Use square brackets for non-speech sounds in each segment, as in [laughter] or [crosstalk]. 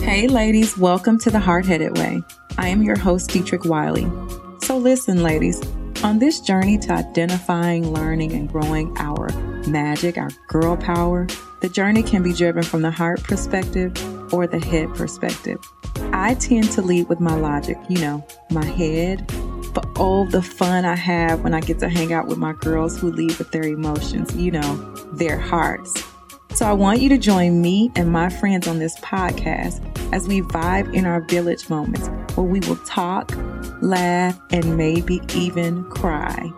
Hey, ladies, welcome to the Hard Headed Way. I am your host, Dietrich Wiley. So, listen, ladies, on this journey to identifying, learning, and growing our magic, our girl power, the journey can be driven from the heart perspective or the head perspective. I tend to lead with my logic, you know, my head, oh, the fun I have when I get to hang out with my girls who lead with their emotions, you know, their hearts. So I want you to join me and my friends on this podcast as we vibe in our village moments where we will talk, laugh, and maybe even cry.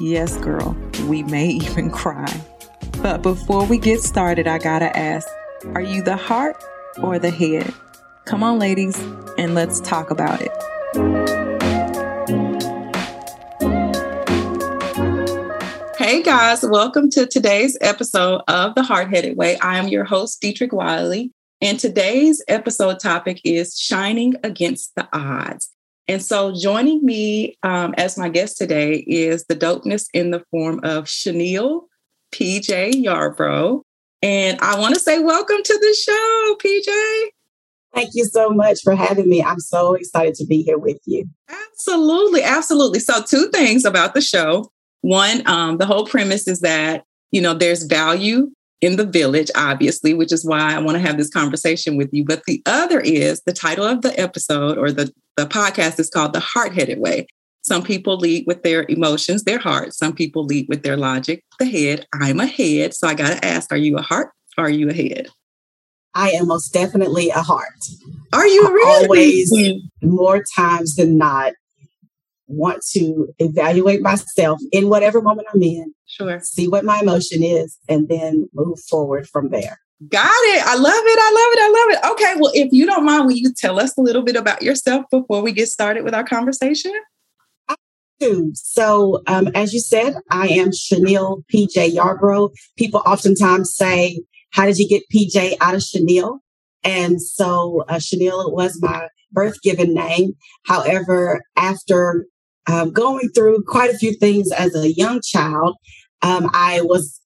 Yes, girl, we may [laughs] even cry. But before we get started, I gotta ask are you the heart or the head? Come on, ladies, and let's talk about it. Hey guys, welcome to today's episode of The Hard Headed Way. I am your host, Dietrich Wiley, and today's episode topic is Shining Against the Odds. And so, joining me um, as my guest today is the dopeness in the form of Shaneil PJ Yarbrough. And I want to say welcome to the show, PJ. Thank you so much for having me. I'm so excited to be here with you. Absolutely. Absolutely. So, two things about the show. One, um, the whole premise is that, you know, there's value in the village, obviously, which is why I want to have this conversation with you. But the other is the title of the episode or the, the podcast is called The Heart Headed Way. Some people lead with their emotions, their heart. Some people lead with their logic, the head. I'm a head. So I got to ask, are you a heart are you a head? I am most definitely a heart. Are you really? Always, more times than not, want to evaluate myself in whatever moment I'm in. Sure. See what my emotion is and then move forward from there. Got it. I love it. I love it. I love it. Okay. Well, if you don't mind, will you tell us a little bit about yourself before we get started with our conversation? I do. So, um, as you said, I am Shaneil PJ Yarbrough. People oftentimes say, How did you get PJ out of Shaneil? And so, uh, Shaneil was my birth given name. However, after um, going through quite a few things as a young child. Um, I was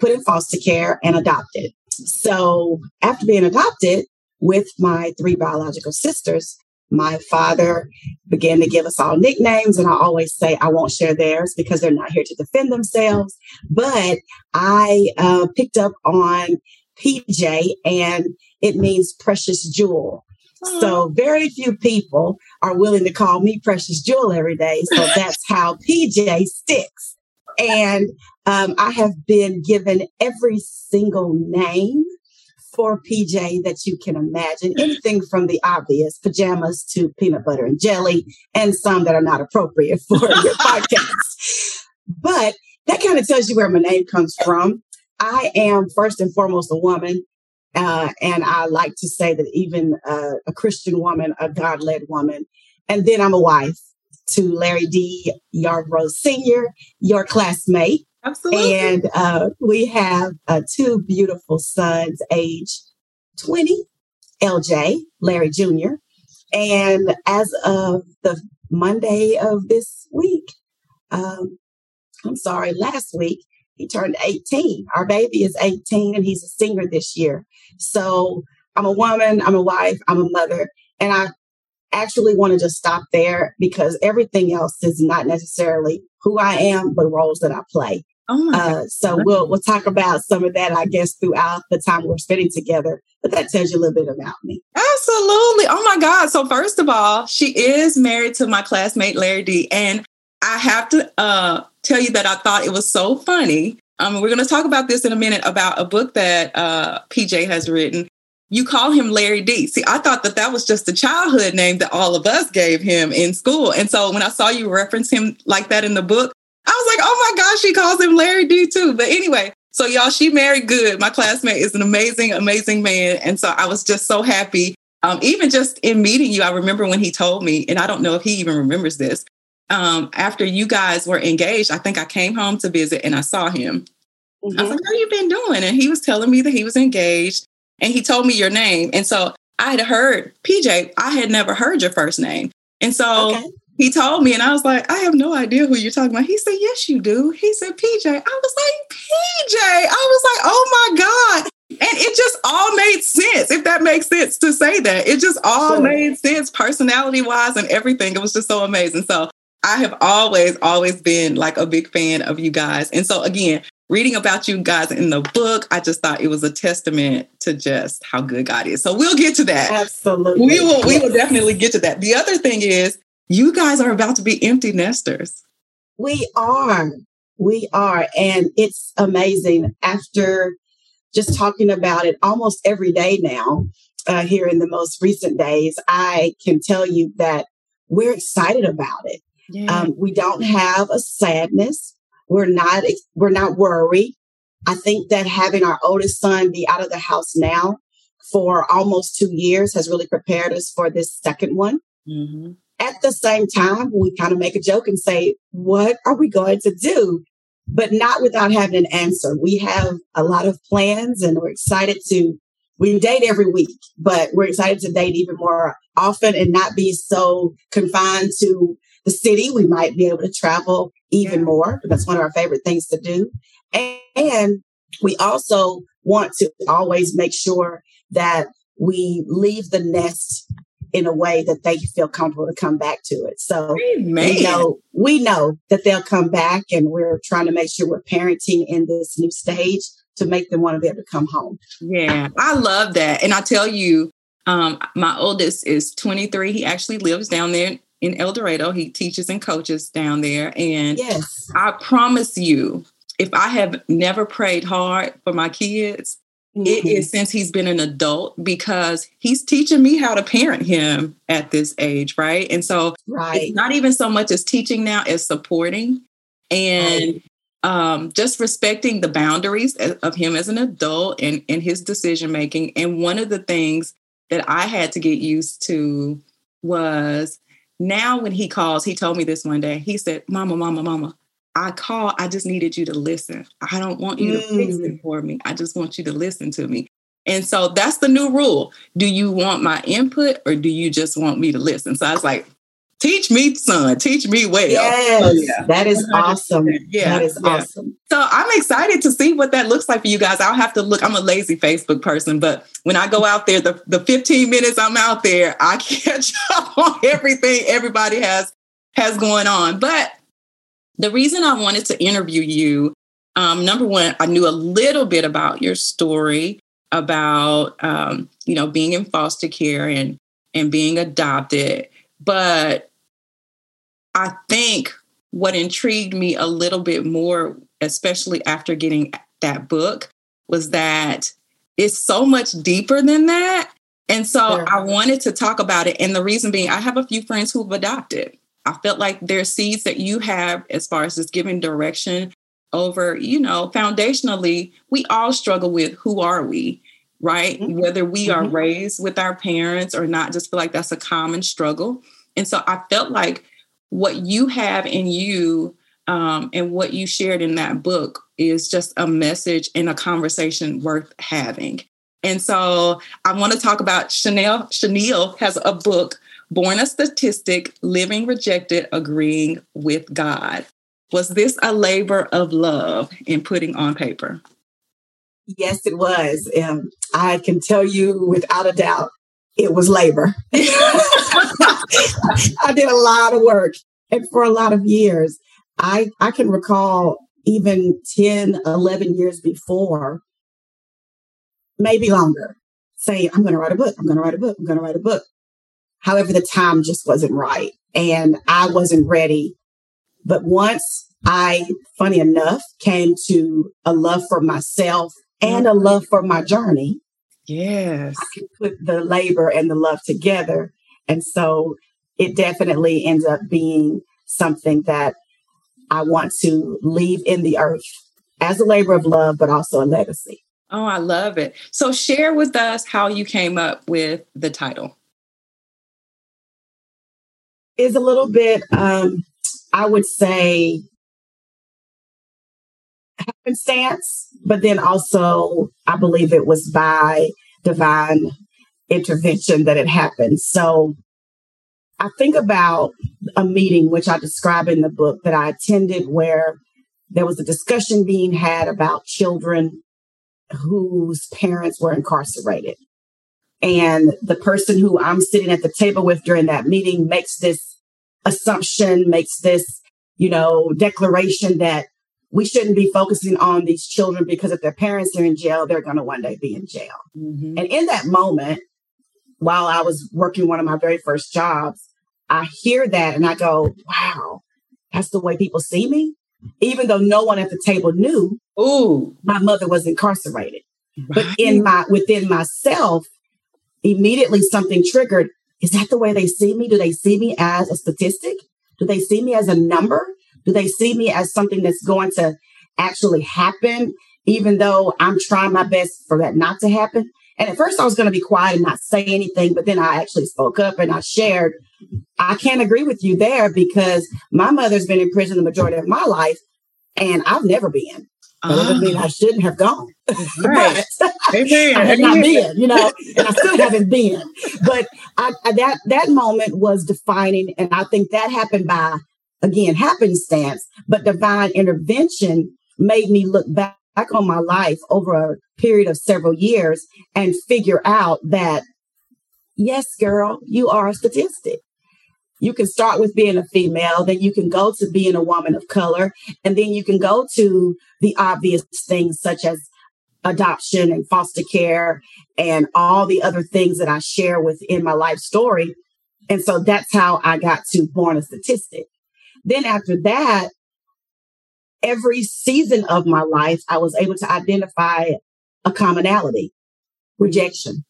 put in foster care and adopted. So after being adopted with my three biological sisters, my father began to give us all nicknames. And I always say, I won't share theirs because they're not here to defend themselves. But I uh, picked up on PJ and it means precious jewel. So very few people are willing to call me Precious Jewel every day. So [laughs] that's how PJ sticks. And um, I have been given every single name for PJ that you can imagine. Anything from the obvious pajamas to peanut butter and jelly, and some that are not appropriate for [laughs] your podcast. But that kind of tells you where my name comes from. I am first and foremost a woman. Uh, and I like to say that even uh, a Christian woman, a God led woman. And then I'm a wife to Larry D. Yarbrough Sr., your classmate. Absolutely. And uh, we have uh, two beautiful sons, age 20, LJ, Larry Jr. And as of the Monday of this week, um, I'm sorry, last week, he turned 18. Our baby is 18 and he's a singer this year. So I'm a woman, I'm a wife, I'm a mother, and I actually want to just stop there because everything else is not necessarily who I am, but roles that I play. Oh uh, so we'll we'll talk about some of that, I guess, throughout the time we're spending together. But that tells you a little bit about me. Absolutely. Oh my God. So first of all, she is married to my classmate Larry D. And I have to uh, tell you that I thought it was so funny. Um, we're going to talk about this in a minute about a book that uh, PJ has written. You call him Larry D. See, I thought that that was just a childhood name that all of us gave him in school. And so when I saw you reference him like that in the book, I was like, oh my gosh, she calls him Larry D too. But anyway, so y'all, she married good. My classmate is an amazing, amazing man. And so I was just so happy. Um, even just in meeting you, I remember when he told me, and I don't know if he even remembers this, um, after you guys were engaged, I think I came home to visit and I saw him. Mm-hmm. I was like, How you been doing? And he was telling me that he was engaged and he told me your name. And so I had heard PJ, I had never heard your first name. And so okay. he told me, and I was like, I have no idea who you're talking about. He said, Yes, you do. He said, PJ. I was like, PJ. I was like, Oh my god!" And it just all made sense, if that makes sense to say that. It just all sure. made sense personality wise and everything. It was just so amazing. So I have always, always been like a big fan of you guys. And so again, reading about you guys in the book, I just thought it was a testament to just how good God is. So we'll get to that. Absolutely. We will we will definitely get to that. The other thing is you guys are about to be empty nesters. We are. We are. And it's amazing. After just talking about it almost every day now, uh, here in the most recent days, I can tell you that we're excited about it. Yeah. Um, we don't have a sadness. We're not, we're not worried. I think that having our oldest son be out of the house now for almost two years has really prepared us for this second one. Mm-hmm. At the same time, we kind of make a joke and say, what are we going to do? But not without having an answer. We have a lot of plans and we're excited to, we date every week, but we're excited to date even more often and not be so confined to the city. We might be able to travel even more. That's one of our favorite things to do. And, and we also want to always make sure that we leave the nest in a way that they feel comfortable to come back to it. So Amen. we know we know that they'll come back and we're trying to make sure we're parenting in this new stage to make them want to be able to come home. Yeah, I love that. And I tell you, um, my oldest is 23. He actually lives down there in El Dorado. He teaches and coaches down there. And yes. I promise you, if I have never prayed hard for my kids, mm-hmm. it is since he's been an adult because he's teaching me how to parent him at this age, right? And so right. it's not even so much as teaching now as supporting and right. um, just respecting the boundaries of him as an adult and, and his decision making. And one of the things that I had to get used to was now, when he calls, he told me this one day. He said, Mama, Mama, Mama, I call. I just needed you to listen. I don't want you mm. to fix it mm. for me. I just want you to listen to me. And so that's the new rule. Do you want my input or do you just want me to listen? So I was like, teach me, son, teach me well. Yes, oh, yeah. that is awesome. Yeah, that is yeah. awesome. So I'm excited to see what that looks like for you guys. I'll have to look. I'm a lazy Facebook person, but when I go out there, the, the 15 minutes I'm out there, I [laughs] catch up on everything everybody has has going on. But the reason I wanted to interview you, um, number one, I knew a little bit about your story about um, you know being in foster care and and being adopted but I think what intrigued me a little bit more, especially after getting that book, was that it's so much deeper than that. And so I wanted to talk about it. And the reason being, I have a few friends who've adopted. I felt like there's seeds that you have as far as just giving direction over, you know, foundationally, we all struggle with who are we, right? Mm-hmm. Whether we are mm-hmm. raised with our parents or not, just feel like that's a common struggle. And so I felt like what you have in you um, and what you shared in that book is just a message and a conversation worth having. And so I want to talk about Shaneil. Shaneil has a book, Born a Statistic Living Rejected, Agreeing with God. Was this a labor of love in putting on paper? Yes, it was. Um, I can tell you without a doubt, it was labor. [laughs] I did a lot of work and for a lot of years. I, I can recall even 10, 11 years before, maybe longer, saying, I'm going to write a book. I'm going to write a book. I'm going to write a book. However, the time just wasn't right and I wasn't ready. But once I, funny enough, came to a love for myself and a love for my journey, Yes. I can put the labor and the love together. And so it definitely ends up being something that I want to leave in the earth as a labor of love, but also a legacy. Oh, I love it. So share with us how you came up with the title. Is a little bit, um, I would say, happenstance, but then also I believe it was by divine intervention that it happened. So I think about a meeting which I describe in the book that I attended where there was a discussion being had about children whose parents were incarcerated. and the person who I'm sitting at the table with during that meeting makes this assumption, makes this, you know, declaration that we shouldn't be focusing on these children because if their parents are in jail, they're going to one day be in jail. Mm-hmm. And in that moment, while I was working one of my very first jobs, I hear that and I go, wow, that's the way people see me. Even though no one at the table knew, Ooh. my mother was incarcerated. Right. But in my within myself, immediately something triggered. Is that the way they see me? Do they see me as a statistic? Do they see me as a number? Do they see me as something that's going to actually happen, even though I'm trying my best for that not to happen? And at first I was going to be quiet and not say anything, but then I actually spoke up and I shared. I can't agree with you there because my mother's been in prison the majority of my life and I've never been. That doesn't mean I shouldn't have gone. [laughs] Right. I have not been, you know, and I still haven't been. But I, I, that that moment was defining, and I think that happened by again happenstance, but divine intervention made me look back back on my life over a period of several years and figure out that, yes, girl, you are a statistic. You can start with being a female, then you can go to being a woman of color, and then you can go to the obvious things such as adoption and foster care and all the other things that I share within my life story. And so that's how I got to Born a Statistic. Then after that, every season of my life, I was able to identify a commonality rejection.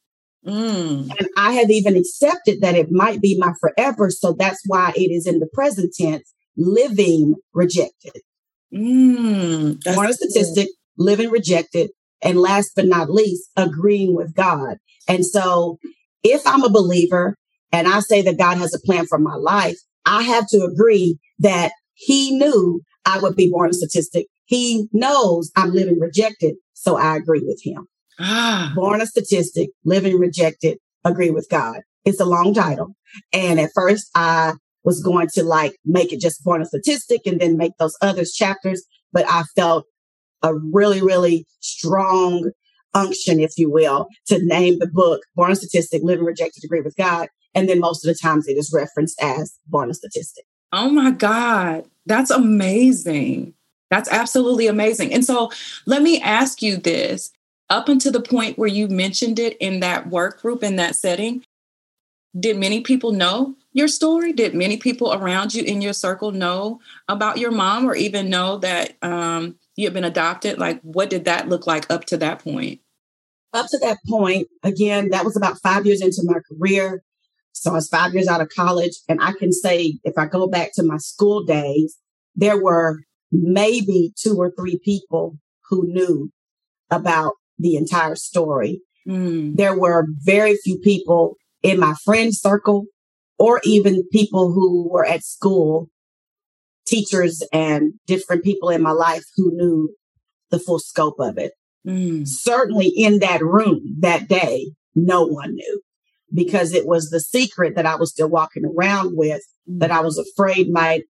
Mm. And I have even accepted that it might be my forever. So that's why it is in the present tense, living rejected. Mm, One statistic, living rejected. And last but not least, agreeing with God. And so if I'm a believer and I say that God has a plan for my life, I have to agree that he knew I would be born a statistic. He knows I'm living rejected. So I agree with him. Ah. Born a statistic, living rejected, agree with God. It's a long title. And at first I was going to like make it just born a statistic and then make those other chapters. But I felt a really, really strong unction, if you will, to name the book Born a Statistic, Living Rejected, Agree with God. And then most of the times it is referenced as Born a Statistic. Oh my God. That's amazing. That's absolutely amazing. And so let me ask you this up until the point where you mentioned it in that work group, in that setting, did many people know your story? Did many people around you in your circle know about your mom or even know that um, you had been adopted? Like, what did that look like up to that point? Up to that point, again, that was about five years into my career. So I was five years out of college. And I can say, if I go back to my school days, there were maybe two or three people who knew about the entire story. Mm. There were very few people in my friend circle or even people who were at school, teachers and different people in my life who knew the full scope of it. Mm. Certainly in that room that day, no one knew because it was the secret that I was still walking around with that I was afraid might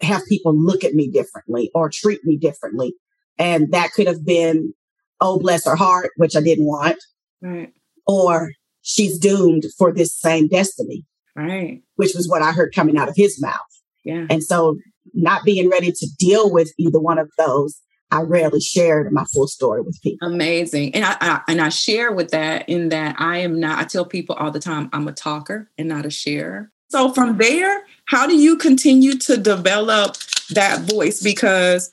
have people look at me differently or treat me differently. And that could have been, oh, bless her heart, which I didn't want. Right. Or she's doomed for this same destiny. Right. Which was what I heard coming out of his mouth. Yeah. And so not being ready to deal with either one of those, I rarely shared my full story with people. Amazing. And I, I, and I share with that in that I am not, I tell people all the time, I'm a talker and not a sharer. So from there, how do you continue to develop that voice? Because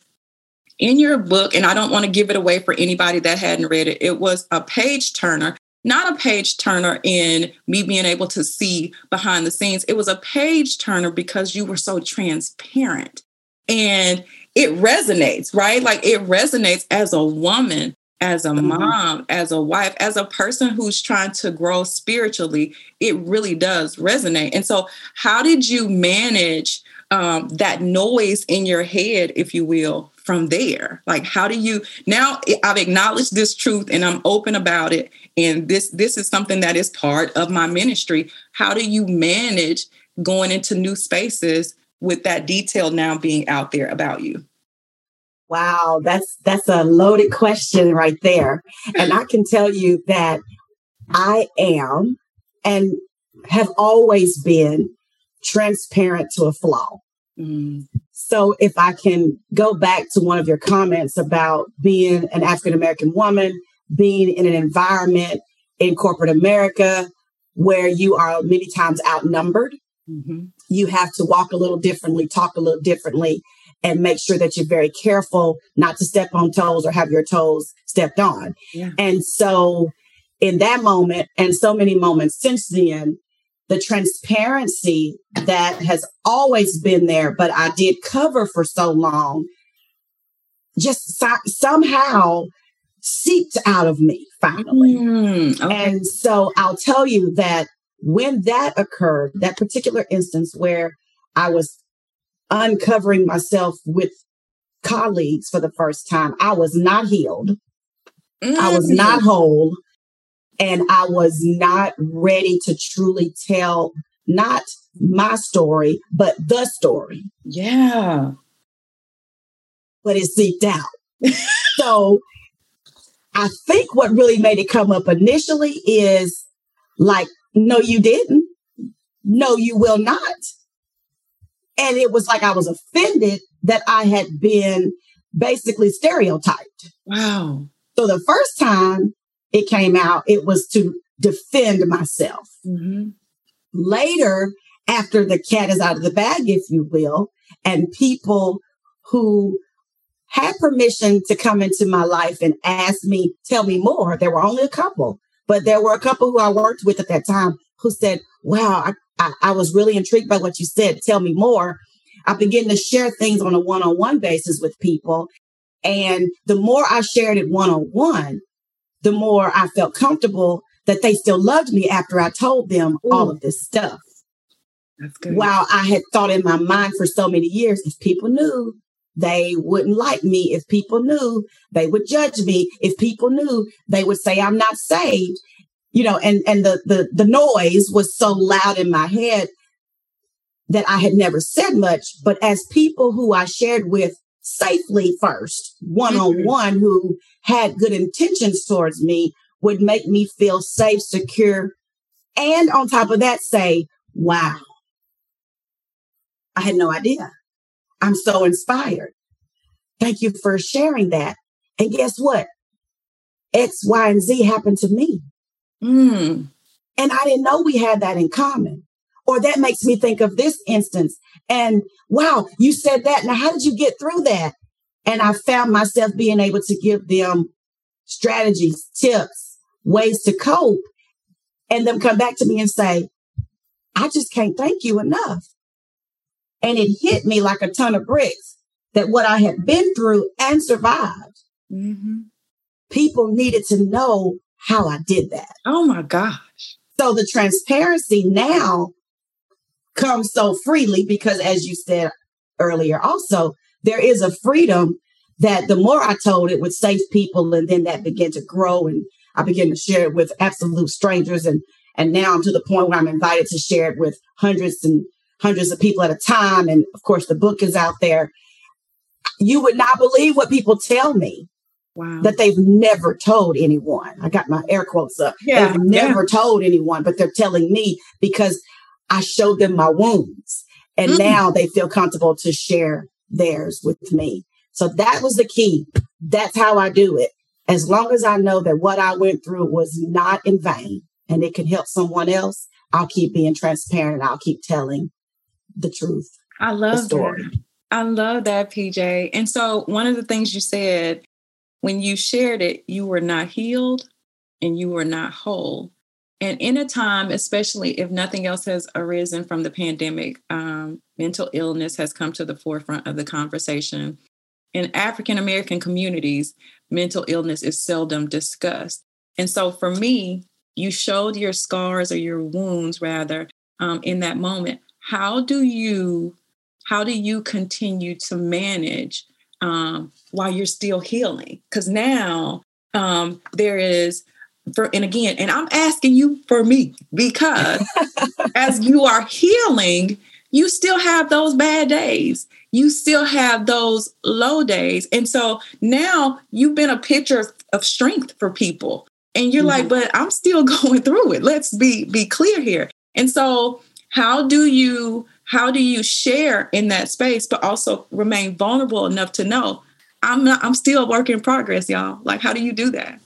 in your book, and I don't want to give it away for anybody that hadn't read it, it was a page turner, not a page turner in me being able to see behind the scenes. It was a page turner because you were so transparent. And it resonates, right? Like it resonates as a woman, as a mm-hmm. mom, as a wife, as a person who's trying to grow spiritually. It really does resonate. And so, how did you manage um, that noise in your head, if you will, from there? Like, how do you now? I've acknowledged this truth and I'm open about it. And this this is something that is part of my ministry. How do you manage going into new spaces with that detail now being out there about you? Wow, that's that's a loaded question right there. And I can tell you that I am and have always been transparent to a flaw. Mm. So if I can go back to one of your comments about being an African American woman, being in an environment in corporate America where you are many times outnumbered, mm-hmm. you have to walk a little differently, talk a little differently, and make sure that you're very careful not to step on toes or have your toes stepped on. Yeah. And so in that moment and so many moments since then, the transparency that has always been there, but I did cover for so long, just so- somehow seeped out of me finally. Mm, okay. And so I'll tell you that when that occurred, that particular instance where I was uncovering myself with colleagues for the first time, I was not healed. Mm. I was not mm. whole and I was not ready to truly tell not my story, but the story. Yeah. But it seeped out. [laughs] so I think what really made it come up initially is like, no, you didn't. No, you will not. And it was like I was offended that I had been basically stereotyped. Wow. So the first time it came out, it was to defend myself. Mm-hmm. Later, after the cat is out of the bag, if you will, and people who had permission to come into my life and ask me, tell me more. There were only a couple, but there were a couple who I worked with at that time who said, wow, I, I, I was really intrigued by what you said. Tell me more. I began to share things on a one on one basis with people. And the more I shared it one on one, the more I felt comfortable that they still loved me after I told them Ooh. all of this stuff. That's good. While I had thought in my mind for so many years, if people knew, they wouldn't like me. If people knew, they would judge me. If people knew, they would say I'm not saved. You know, and and the the the noise was so loud in my head that I had never said much. But as people who I shared with safely first, one on one, who had good intentions towards me would make me feel safe, secure, and on top of that, say, wow, I had no idea. I'm so inspired. Thank you for sharing that. And guess what? X, Y, and Z happened to me. Mm. And I didn't know we had that in common. Or that makes me think of this instance. And wow, you said that. Now, how did you get through that? And I found myself being able to give them strategies, tips, ways to cope, and them come back to me and say, I just can't thank you enough. And it hit me like a ton of bricks that what I had been through and survived, mm-hmm. people needed to know how I did that. Oh my gosh. So the transparency now comes so freely because, as you said earlier, also, there is a freedom that the more I told it with safe people, and then that began to grow, and I began to share it with absolute strangers, and and now I'm to the point where I'm invited to share it with hundreds and hundreds of people at a time, and of course the book is out there. You would not believe what people tell me. Wow. That they've never told anyone. I got my air quotes up. Yeah, they've never yeah. told anyone, but they're telling me because I showed them my wounds. And mm. now they feel comfortable to share theirs with me. So that was the key. That's how I do it. As long as I know that what I went through was not in vain and it can help someone else, I'll keep being transparent. I'll keep telling the truth. I love story. That. I love that, PJ. And so one of the things you said when you shared it, you were not healed and you were not whole. And in a time, especially if nothing else has arisen from the pandemic, um, mental illness has come to the forefront of the conversation. In African American communities, mental illness is seldom discussed. And so for me, you showed your scars or your wounds rather um, in that moment. How do you how do you continue to manage um, while you're still healing? Because now um, there is for and again and i'm asking you for me because [laughs] as you are healing you still have those bad days you still have those low days and so now you've been a picture of strength for people And you're mm-hmm. like, but I'm still [laughs] going through it. Let's be be clear here. And so how do you how do you share in that space but also remain vulnerable enough to know i'm not i'm still a work in progress y'all. Like how do you do that?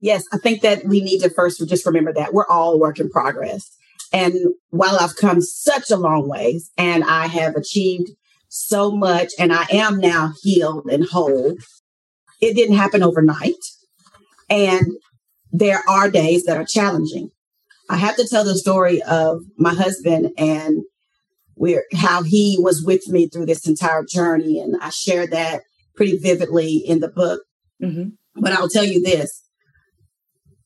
Yes i think that we need to first just remember that we're all work in progress. And while i've come such a long ways and i have achieved so much and i am now healed and whole it didn't happen overnight. And there are days that are challenging. I have to tell the story of my husband and where how he was with me through this entire journey, and I share that pretty vividly in the book. Mm-hmm. But I'll tell you this: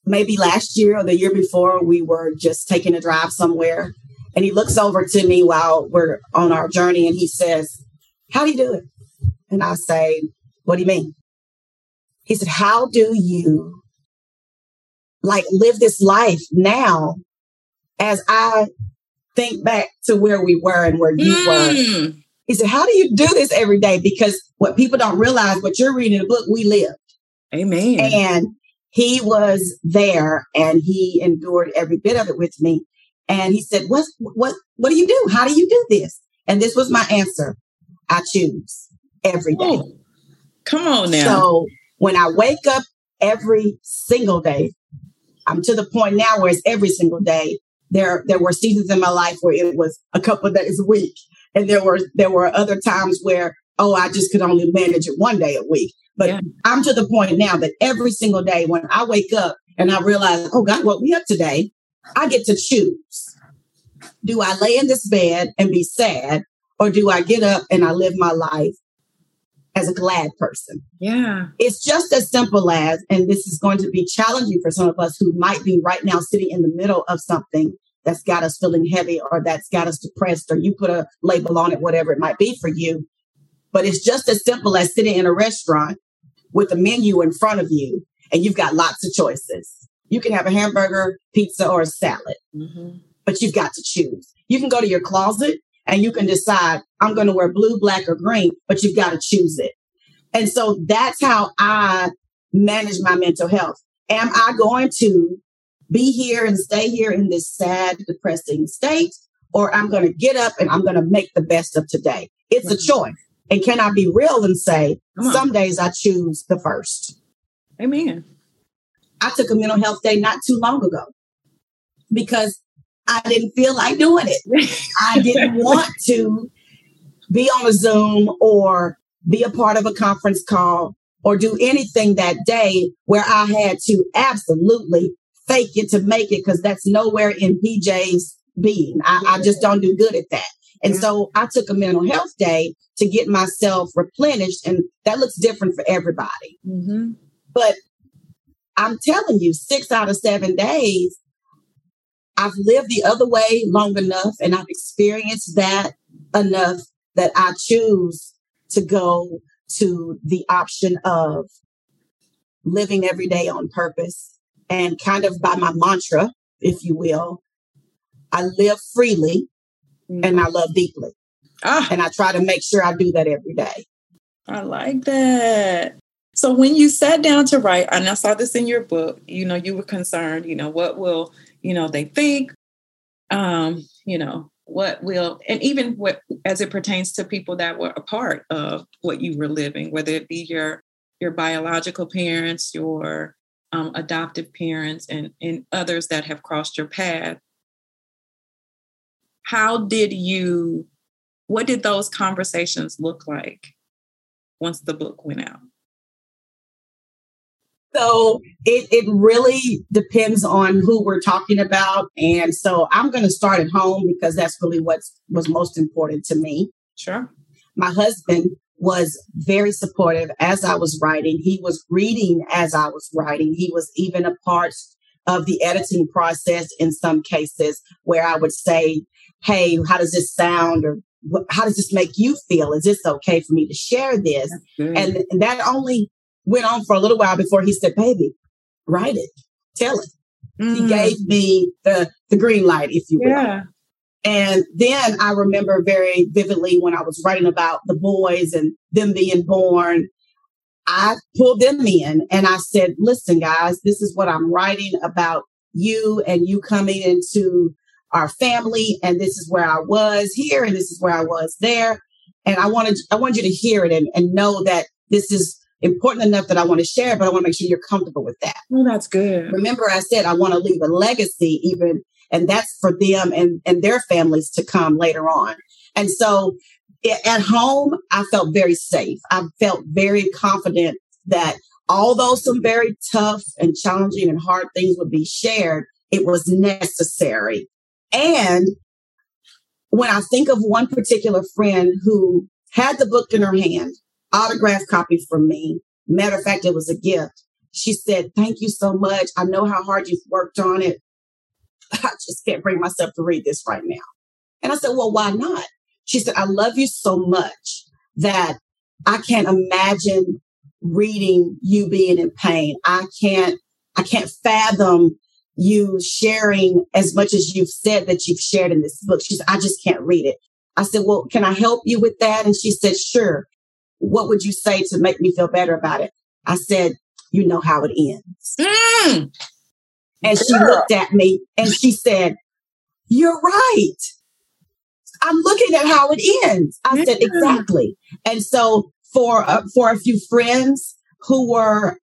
maybe last year or the year before, we were just taking a drive somewhere, and he looks over to me while we're on our journey, and he says, "How do you do it?" And I say, "What do you mean?" He said, "How do you like live this life now as I think back to where we were and where you mm. were. He said, How do you do this every day? Because what people don't realize, what you're reading in the book, we lived. Amen. And he was there and he endured every bit of it with me. And he said, What what what do you do? How do you do this? And this was my answer. I choose every day. Oh, come on now. So when I wake up every single day, I'm to the point now where it's every single day. There, there were seasons in my life where it was a couple days a week. And there were, there were other times where, oh, I just could only manage it one day a week. But yeah. I'm to the point now that every single day when I wake up and I realize, oh God, what we up today, I get to choose. Do I lay in this bed and be sad? Or do I get up and I live my life as a glad person. Yeah. It's just as simple as, and this is going to be challenging for some of us who might be right now sitting in the middle of something that's got us feeling heavy or that's got us depressed, or you put a label on it, whatever it might be for you. But it's just as simple as sitting in a restaurant with a menu in front of you and you've got lots of choices. You can have a hamburger, pizza, or a salad, mm-hmm. but you've got to choose. You can go to your closet and you can decide I'm going to wear blue, black, or green, but you've got to choose it. And so that's how I manage my mental health. Am I going to be here and stay here in this sad, depressing state, or I'm going to get up and I'm going to make the best of today? It's a choice. And can I be real and say, some days I choose the first? Amen. I took a mental health day not too long ago because I didn't feel like doing it. I didn't [laughs] want to be on a Zoom or be a part of a conference call or do anything that day where I had to absolutely fake it to make it because that's nowhere in PJ's being. I, I, just don't do good at that. And so I took a mental health day to get myself replenished, and that looks different for everybody. Mm-hmm. But I'm telling you, six out of seven days, I've lived the other way long enough and I've experienced that enough that I choose to go to the option of living every day on purpose and kind of by my mantra, if you will, I live freely mm-hmm. and I love deeply. Ah. And I try to make sure I do that every day. I like that. So when you sat down to write, and I saw this in your book, you know, you were concerned, you know, what will you know they think um you know what will and even what as it pertains to people that were a part of what you were living whether it be your your biological parents your um, adoptive parents and and others that have crossed your path how did you what did those conversations look like once the book went out so it, it really depends on who we're talking about. And so I'm going to start at home because that's really what's was most important to me. Sure. My husband was very supportive as I was writing. He was reading as I was writing. He was even a part of the editing process in some cases where I would say, Hey, how does this sound? Or how does this make you feel? Is this okay for me to share this? And, and that only went on for a little while before he said, baby, write it, tell it. Mm. He gave me the, the green light, if you will. Yeah. And then I remember very vividly when I was writing about the boys and them being born, I pulled them in and I said, listen, guys, this is what I'm writing about you and you coming into our family. And this is where I was here and this is where I was there. And I wanted, I want you to hear it and, and know that this is important enough that I want to share, but I want to make sure you're comfortable with that. Oh, that's good. Remember, I said I want to leave a legacy, even, and that's for them and, and their families to come later on. And so at home, I felt very safe. I felt very confident that although some very tough and challenging and hard things would be shared, it was necessary. And when I think of one particular friend who had the book in her hand, autograph copy from me, matter of fact, it was a gift. She said, Thank you so much. I know how hard you've worked on it. [laughs] I just can't bring myself to read this right now. And I said, Well, why not? She said, I love you so much that I can't imagine reading you being in pain. I can't, I can't fathom you sharing as much as you've said that you've shared in this book. She said, I just can't read it. I said, well, can I help you with that? And she said, sure. What would you say to make me feel better about it? I said, you know how it ends. Mm. And she looked at me and she said, you're right. I'm looking at how it ends. I said, exactly. And so for, uh, for a few friends who were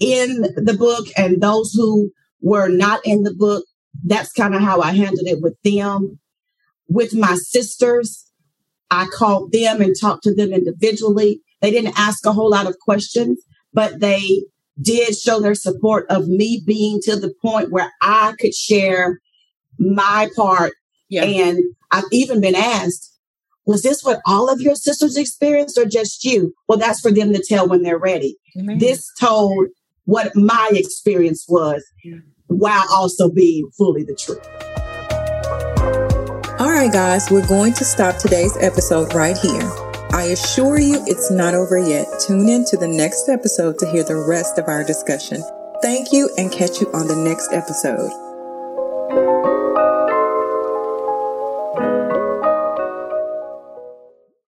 in the book and those who were not in the book, that's kind of how I handled it with them. With my sisters, I called them and talked to them individually. They didn't ask a whole lot of questions, but they did show their support of me being to the point where I could share my part. Yeah. And I've even been asked, was this what all of your sisters experienced or just you? Well, that's for them to tell when they're ready. This told what my experience was yeah. while also being fully the truth. All right, guys, we're going to stop today's episode right here. I assure you it's not over yet. Tune in to the next episode to hear the rest of our discussion. Thank you and catch you on the next episode.